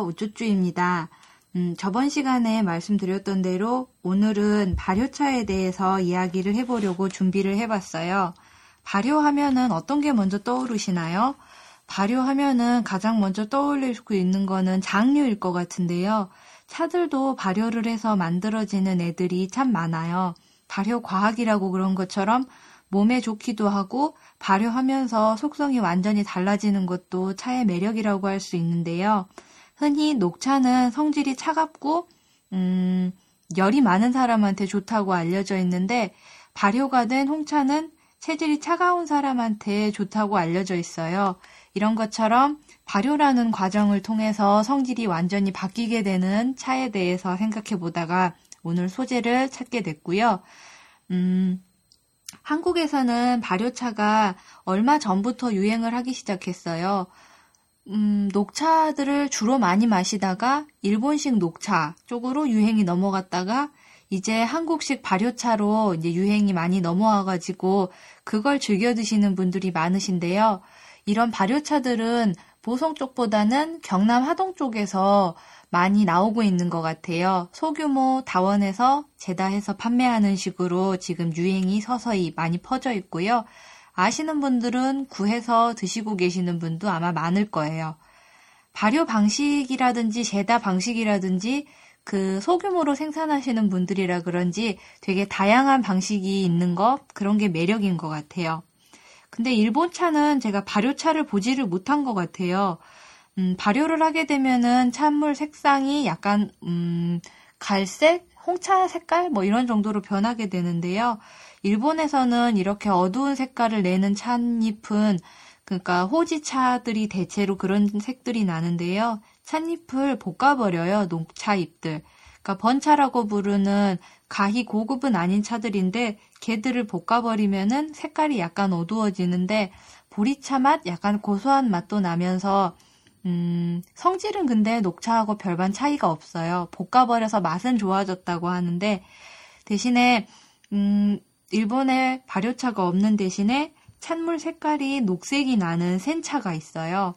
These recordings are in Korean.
우쭈쭈입니다. 음, 저번 시간에 말씀드렸던 대로 오늘은 발효차에 대해서 이야기를 해보려고 준비를 해봤어요. 발효하면은 어떤 게 먼저 떠오르시나요? 발효하면은 가장 먼저 떠올릴 수 있는 거는 장류일 것 같은데요. 차들도 발효를 해서 만들어지는 애들이 참 많아요. 발효 과학이라고 그런 것처럼 몸에 좋기도 하고 발효하면서 속성이 완전히 달라지는 것도 차의 매력이라고 할 수 있는데요. 흔히 녹차는 성질이 차갑고 음, 열이 많은 사람한테 좋다고 알려져 있는데 발효가 된 홍차는 체질이 차가운 사람한테 좋다고 알려져 있어요. 이런 것처럼 발효라는 과정을 통해서 성질이 완전히 바뀌게 되는 차에 대해서 생각해 보다가 오늘 소재를 찾게 됐고요. 음, 한국에서는 발효차가 얼마 전부터 유행을 하기 시작했어요. 음, 녹차들을 주로 많이 마시다가 일본식 녹차 쪽으로 유행이 넘어갔다가 이제 한국식 발효차로 이제 유행이 많이 넘어와가지고 그걸 즐겨 드시는 분들이 많으신데요. 이런 발효차들은 보성 쪽보다는 경남 하동 쪽에서 많이 나오고 있는 것 같아요. 소규모 다원에서 재다해서 판매하는 식으로 지금 유행이 서서히 많이 퍼져 있고요. 아시는 분들은 구해서 드시고 계시는 분도 아마 많을 거예요. 발효 방식이라든지 재다 방식이라든지 그 소규모로 생산하시는 분들이라 그런지 되게 다양한 방식이 있는 것, 그런 게 매력인 것 같아요. 근데 일본 차는 제가 발효차를 보지를 못한 것 같아요. 음, 발효를 하게 되면은 찬물 색상이 약간, 음, 갈색? 홍차 색깔? 뭐 이런 정도로 변하게 되는데요. 일본에서는 이렇게 어두운 색깔을 내는 찻잎은 그러니까 호지차들이 대체로 그런 색들이 나는데요. 찻잎을 볶아버려요. 녹차잎들. 그러니까 번차라고 부르는 가히 고급은 아닌 차들인데 걔들을 볶아버리면은 색깔이 약간 어두워지는데 보리차 맛, 약간 고소한 맛도 나면서 음, 성질은 근데 녹차하고 별반 차이가 없어요. 볶아버려서 맛은 좋아졌다고 하는데 대신에 음, 일본에 발효차가 없는 대신에 찬물 색깔이 녹색이 나는 센차가 있어요.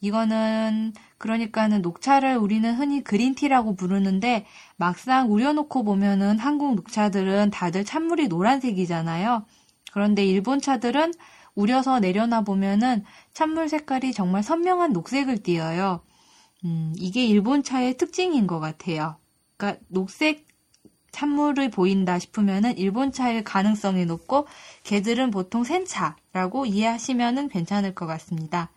이거는 그러니까는 녹차를 우리는 흔히 그린티라고 부르는데 막상 우려놓고 보면은 한국 녹차들은 다들 찬물이 노란색이잖아요. 그런데 일본 차들은 우려서 내려놔 보면은 찬물 색깔이 정말 선명한 녹색을 띠어요. 음, 이게 일본 차의 특징인 것 같아요. 그러니까 녹색 찬물을 보인다 싶으면은 일본 차일 가능성이 높고 개들은 보통 센차라고 이해하시면은 괜찮을 것 같습니다.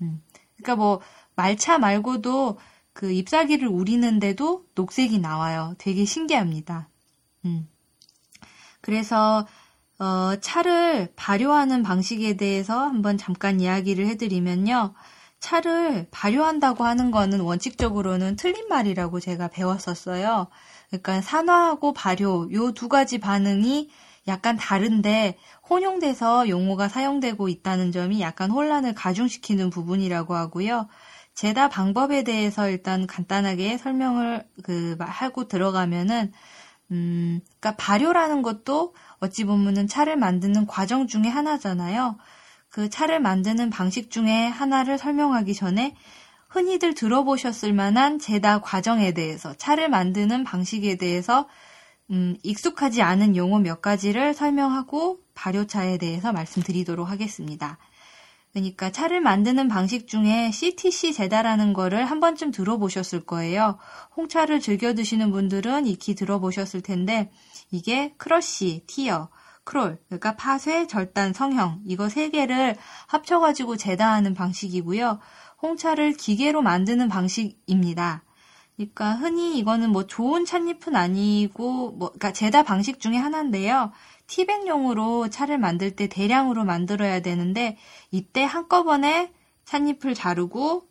음, 그러니까 뭐 말차 말고도 그 잎사귀를 우리는데도 녹색이 나와요. 되게 신기합니다. 음. 그래서 어, 차를 발효하는 방식에 대해서 한번 잠깐 이야기를 해드리면요. 차를 발효한다고 하는 거는 원칙적으로는 틀린 말이라고 제가 배웠었어요. 그러니까 산화하고 발효 요 두 가지 반응이 약간 다른데 혼용돼서 용어가 사용되고 있다는 점이 약간 혼란을 가중시키는 부분이라고 하고요. 제다 방법에 대해서 일단 간단하게 설명을 그 하고 들어가면은 음, 그러니까 발효라는 것도 어찌 보면은 차를 만드는 과정 중에 하나잖아요. 그 차를 만드는 방식 중에 하나를 설명하기 전에 흔히들 들어보셨을 만한 제다 과정에 대해서 차를 만드는 방식에 대해서 음, 익숙하지 않은 용어 몇 가지를 설명하고 발효차에 대해서 말씀드리도록 하겠습니다. 그러니까 차를 만드는 방식 중에 CTC 제다라는 거를 한 번쯤 들어보셨을 거예요. 홍차를 즐겨 드시는 분들은 익히 들어보셨을 텐데 이게 crush, tear, curl, 그러니까 파쇄, 절단, 성형 이거 세 개를 합쳐가지고 제다하는 방식이고요. 홍차를 기계로 만드는 방식입니다. 그러니까 흔히 이거는 뭐 좋은 찻잎은 아니고 뭐 그러니까 제다 방식 중에 하나인데요. 티백용으로 차를 만들 때 대량으로 만들어야 되는데 이때 한꺼번에 찻잎을 자르고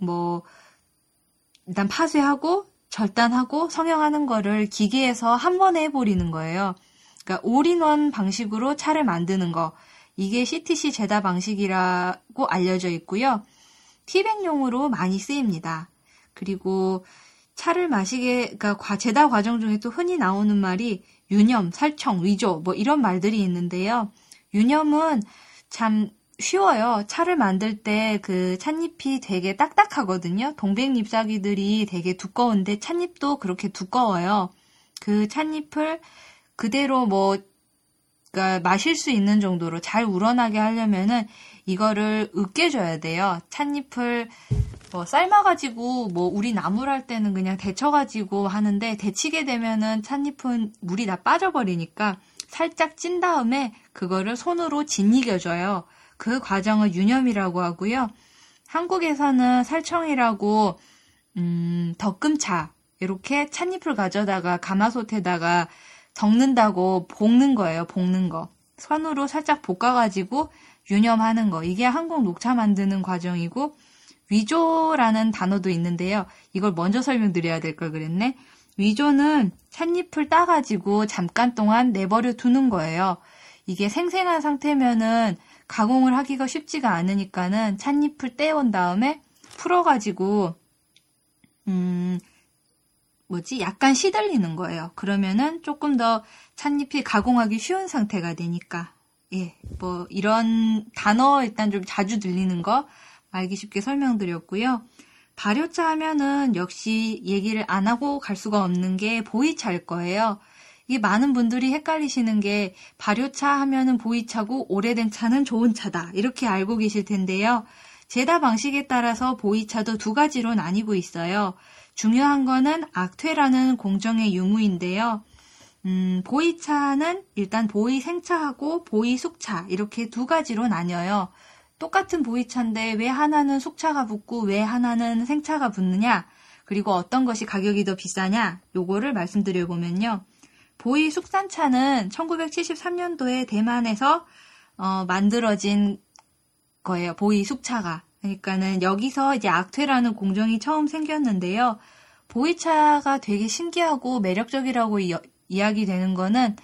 뭐 일단 파쇄하고 절단하고 성형하는 거를 기계에서 한 번에 해버리는 거예요. 그러니까 올인원 방식으로 차를 만드는 거. 이게 CTC 제다 방식이라고 알려져 있고요. 티백용으로 많이 쓰입니다. 그리고 차를 마시게, 그러니까 제다 과정 중에 또 흔히 나오는 말이 유념, 살청, 위조, 뭐 이런 말들이 있는데요. 유념은 참 쉬워요. 차를 만들 때 그 찻잎이 되게 딱딱하거든요. 동백잎사귀들이 되게 두꺼운데 찻잎도 그렇게 두꺼워요. 그 찻잎을 그대로 뭐 그러니까 마실 수 있는 정도로 잘 우러나게 하려면은 이거를 으깨줘야 돼요. 찻잎을 뭐 삶아가지고 뭐 우리 나물 할 때는 그냥 데쳐가지고 하는데 데치게 되면은 찻잎은 물이 다 빠져버리니까 살짝 찐 다음에 그거를 손으로 짓이겨줘요. 그 과정을 유념이라고 하고요. 한국에서는 살청이라고 음, 덕금차 이렇게 찻잎을 가져다가 가마솥에다가 적는다고 볶는 거예요. 볶는 거. 손으로 살짝 볶아가지고 유념하는 거. 이게 한국 녹차 만드는 과정이고 위조라는 단어도 있는데요. 이걸 먼저 설명드려야 될 걸 그랬네. 위조는 찻잎을 따가지고 잠깐 동안 내버려 두는 거예요. 이게 생생한 상태면은 가공을 하기가 쉽지가 않으니까는 찻잎을 떼온 다음에 풀어가지고 음 뭐지 약간 시들리는 거예요. 그러면은 조금 더 찻잎이 가공하기 쉬운 상태가 되니까 예, 뭐 이런 단어 일단 좀 자주 들리는 거 알기 쉽게 설명드렸고요. 발효차 하면은 역시 얘기를 안 하고 갈 수가 없는 게 보이차일 거예요. 이게 많은 분들이 헷갈리시는 게 발효차 하면은 보이차고 오래된 차는 좋은 차다. 이렇게 알고 계실 텐데요. 제다 방식에 따라서 보이차도 두 가지로 나뉘고 있어요. 중요한 거는 악퇴라는 공정의 유무인데요. 음, 보이차는 일단 보이 생차하고 보이 숙차 이렇게 두 가지로 나뉘어요. 똑같은 보이차인데 왜 하나는 숙차가 붙고 왜 하나는 생차가 붙느냐? 그리고 어떤 것이 가격이 더 비싸냐? 요거를 말씀드려 보면요. 보이 숙산차는 1973년도에 대만에서 어, 만들어진 거예요. 보이 숙차가. 그러니까는 여기서 이제 악퇴라는 공정이 처음 생겼는데요. 보이차가 되게 신기하고 매력적이라고 이, 이야기 되는 거는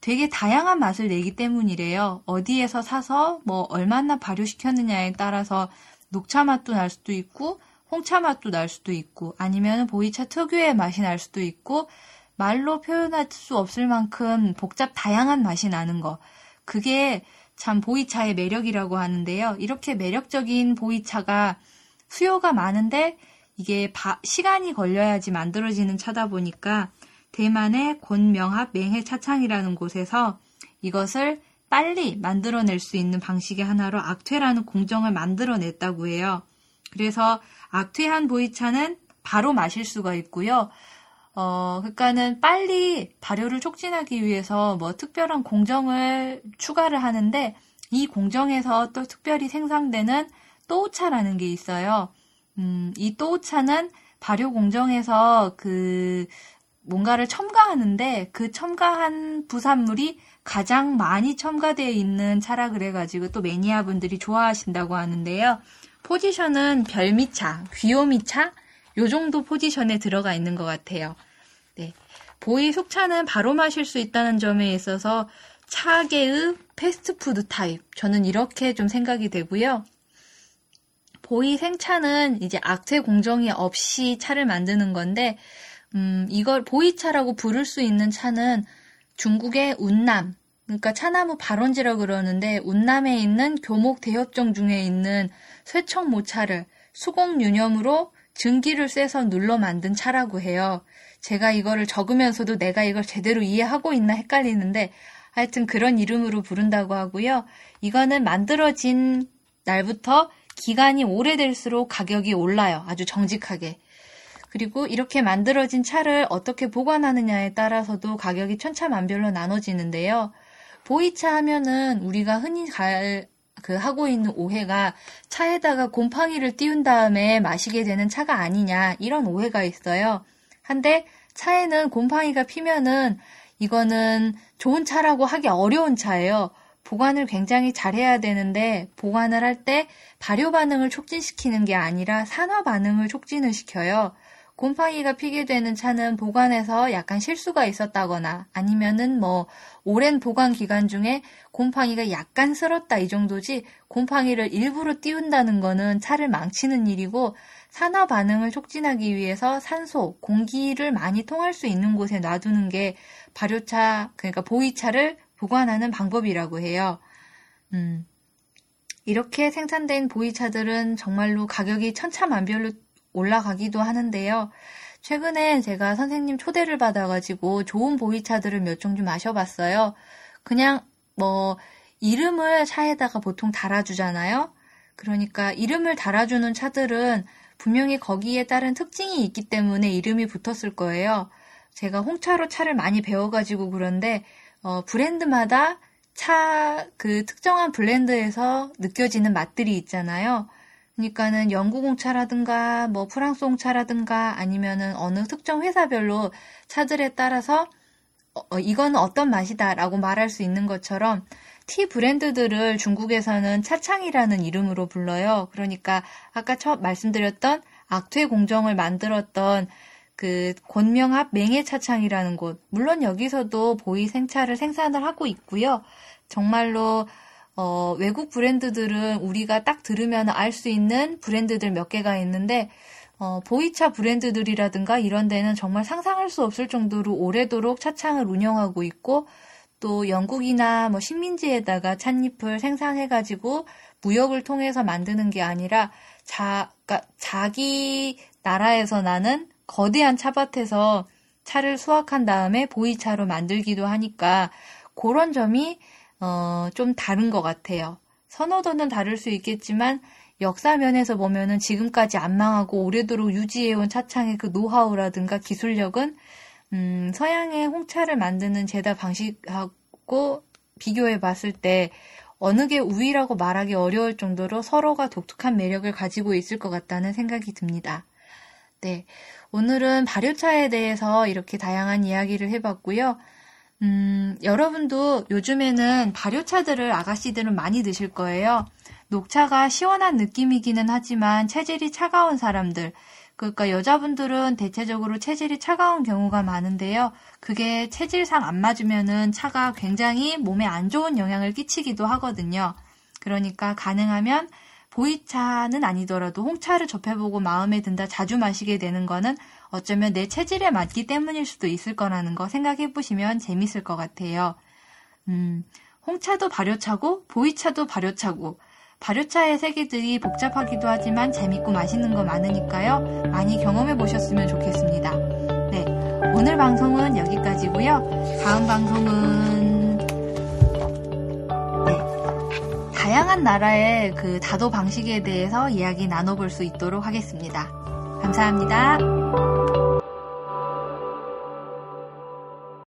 되게 다양한 맛을 내기 때문이래요. 어디에서 사서 뭐 얼마나 발효시켰느냐에 따라서 녹차 맛도 날 수도 있고 홍차 맛도 날 수도 있고 아니면 보이차 특유의 맛이 날 수도 있고 말로 표현할 수 없을 만큼 복잡 다양한 맛이 나는 거. 그게 참 보이차의 매력이라고 하는데요. 이렇게 매력적인 보이차가 수요가 많은데 이게 바, 시간이 걸려야지 만들어지는 차다 보니까 대만의 곤명합 맹해 차창이라는 곳에서 이것을 빨리 만들어낼 수 있는 방식의 하나로 악퇴라는 공정을 만들어냈다고 해요. 그래서 악퇴한 보이차는 바로 마실 수가 있고요. 어, 그러니까는 빨리 발효를 촉진하기 위해서 뭐 특별한 공정을 추가를 하는데 이 공정에서 또 특별히 생산되는 또우차라는 게 있어요. 음, 이 또우차는 발효 공정에서 그 뭔가를 첨가하는데 그 첨가한 부산물이 가장 많이 첨가되어 있는 차라 그래가지고 또 매니아 분들이 좋아하신다고 하는데요. 포지션은 별미차, 귀요미차, 요 정도 포지션에 들어가 있는 것 같아요. 네. 보이 속차는 바로 마실 수 있다는 점에 있어서 차계의 패스트푸드 타입. 저는 이렇게 좀 생각이 되고요. 보이 생차는 이제 악퇴 공정이 없이 차를 만드는 건데, 음, 이걸 보이차라고 부를 수 있는 차는 중국의 운남, 그러니까 차나무 발원지라고 그러는데, 운남에 있는 교목 대엽종 중에 있는 쇄청 모차를 수공 유념으로 증기를 쐬서 눌러 만든 차라고 해요. 제가 이거를 적으면서도 내가 이걸 제대로 이해하고 있나 헷갈리는데 하여튼 그런 이름으로 부른다고 하고요. 이거는 만들어진 날부터 기간이 오래될수록 가격이 올라요. 아주 정직하게. 그리고 이렇게 만들어진 차를 어떻게 보관하느냐에 따라서도 가격이 천차만별로 나눠지는데요. 보이차 하면은 우리가 흔히 갈, 그 하고 있는 오해가 차에다가 곰팡이를 띄운 다음에 마시게 되는 차가 아니냐 이런 오해가 있어요. 한데 차에는 곰팡이가 피면은 이거는 좋은 차라고 하기 어려운 차예요. 보관을 굉장히 잘해야 되는데 보관을 할 때 발효 반응을 촉진시키는 게 아니라 산화 반응을 촉진을 시켜요. 곰팡이가 피게 되는 차는 보관에서 약간 실수가 있었다거나 아니면은 뭐 오랜 보관 기간 중에 곰팡이가 약간 쓸었다 이 정도지 곰팡이를 일부러 띄운다는 거는 차를 망치는 일이고 산화 반응을 촉진하기 위해서 산소, 공기를 많이 통할 수 있는 곳에 놔두는 게 발효차, 그러니까 보이차를 보관하는 방법이라고 해요. 음. 이렇게 생산된 보이차들은 정말로 가격이 천차만별로 올라가기도 하는데요. 최근에 제가 선생님 초대를 받아가지고 좋은 보이차들을 몇 종 좀 마셔봤어요. 그냥 뭐 이름을 차에다가 보통 달아주잖아요. 그러니까 이름을 달아주는 차들은 분명히 거기에 따른 특징이 있기 때문에 이름이 붙었을 거예요. 제가 홍차로 차를 많이 배워가지고 그런데 어, 브랜드마다 차 그 특정한 블렌드에서 느껴지는 맛들이 있잖아요. 그러니까는 영국 홍차라든가 뭐 프랑스 홍차라든가 아니면은 어느 특정 회사별로 차들에 따라서 어, 어 이건 어떤 맛이다라고 말할 수 있는 것처럼 티 브랜드들을 중국에서는 차창이라는 이름으로 불러요. 그러니까 아까 처음 말씀드렸던 악퇴 공정을 만들었던 그 권명합 맹해차창이라는 곳. 물론 여기서도 보이 생차를 생산을 하고 있고요. 정말로 어, 외국 브랜드들은 우리가 딱 들으면 알 수 있는 브랜드들 몇 개가 있는데 어, 보이차 브랜드들이라든가 이런 데는 정말 상상할 수 없을 정도로 오래도록 차창을 운영하고 있고 또 영국이나 뭐 식민지에다가 찻잎을 생산해가지고 무역을 통해서 만드는 게 아니라 자, 그러니까 자기 나라에서 나는 거대한 차밭에서 차를 수확한 다음에 보이차로 만들기도 하니까 그런 점이 어, 좀 다른 것 같아요. 선호도는 다를 수 있겠지만 역사 면에서 보면은 지금까지 안 망하고 오래도록 유지해온 차창의 그 노하우라든가 기술력은 음, 서양의 홍차를 만드는 제다 방식하고 비교해 봤을 때 어느 게 우위라고 말하기 어려울 정도로 서로가 독특한 매력을 가지고 있을 것 같다는 생각이 듭니다. 네. 오늘은 발효차에 대해서 이렇게 다양한 이야기를 해봤고요. 음, 여러분도 요즘에는 발효차들을 아가씨들은 많이 드실 거예요. 녹차가 시원한 느낌이기는 하지만 체질이 차가운 사람들, 그러니까 여자분들은 대체적으로 체질이 차가운 경우가 많은데요. 그게 체질상 안 맞으면은 차가 굉장히 몸에 안 좋은 영향을 끼치기도 하거든요. 그러니까 가능하면 보이차는 아니더라도 홍차를 접해보고 마음에 든다 자주 마시게 되는 거는 어쩌면 내 체질에 맞기 때문일 수도 있을 거라는 거 생각해 보시면 재밌을 것 같아요. 음, 홍차도 발효차고 보이차도 발효차고 발효차의 세계들이 복잡하기도 하지만 재밌고 맛있는 거 많으니까요. 많이 경험해 보셨으면 좋겠습니다. 네. 오늘 방송은 여기까지고요. 다음 방송은 네. 다양한 나라의 그 다도 방식에 대해서 이야기 나눠 볼 수 있도록 하겠습니다. 감사합니다. Thank you.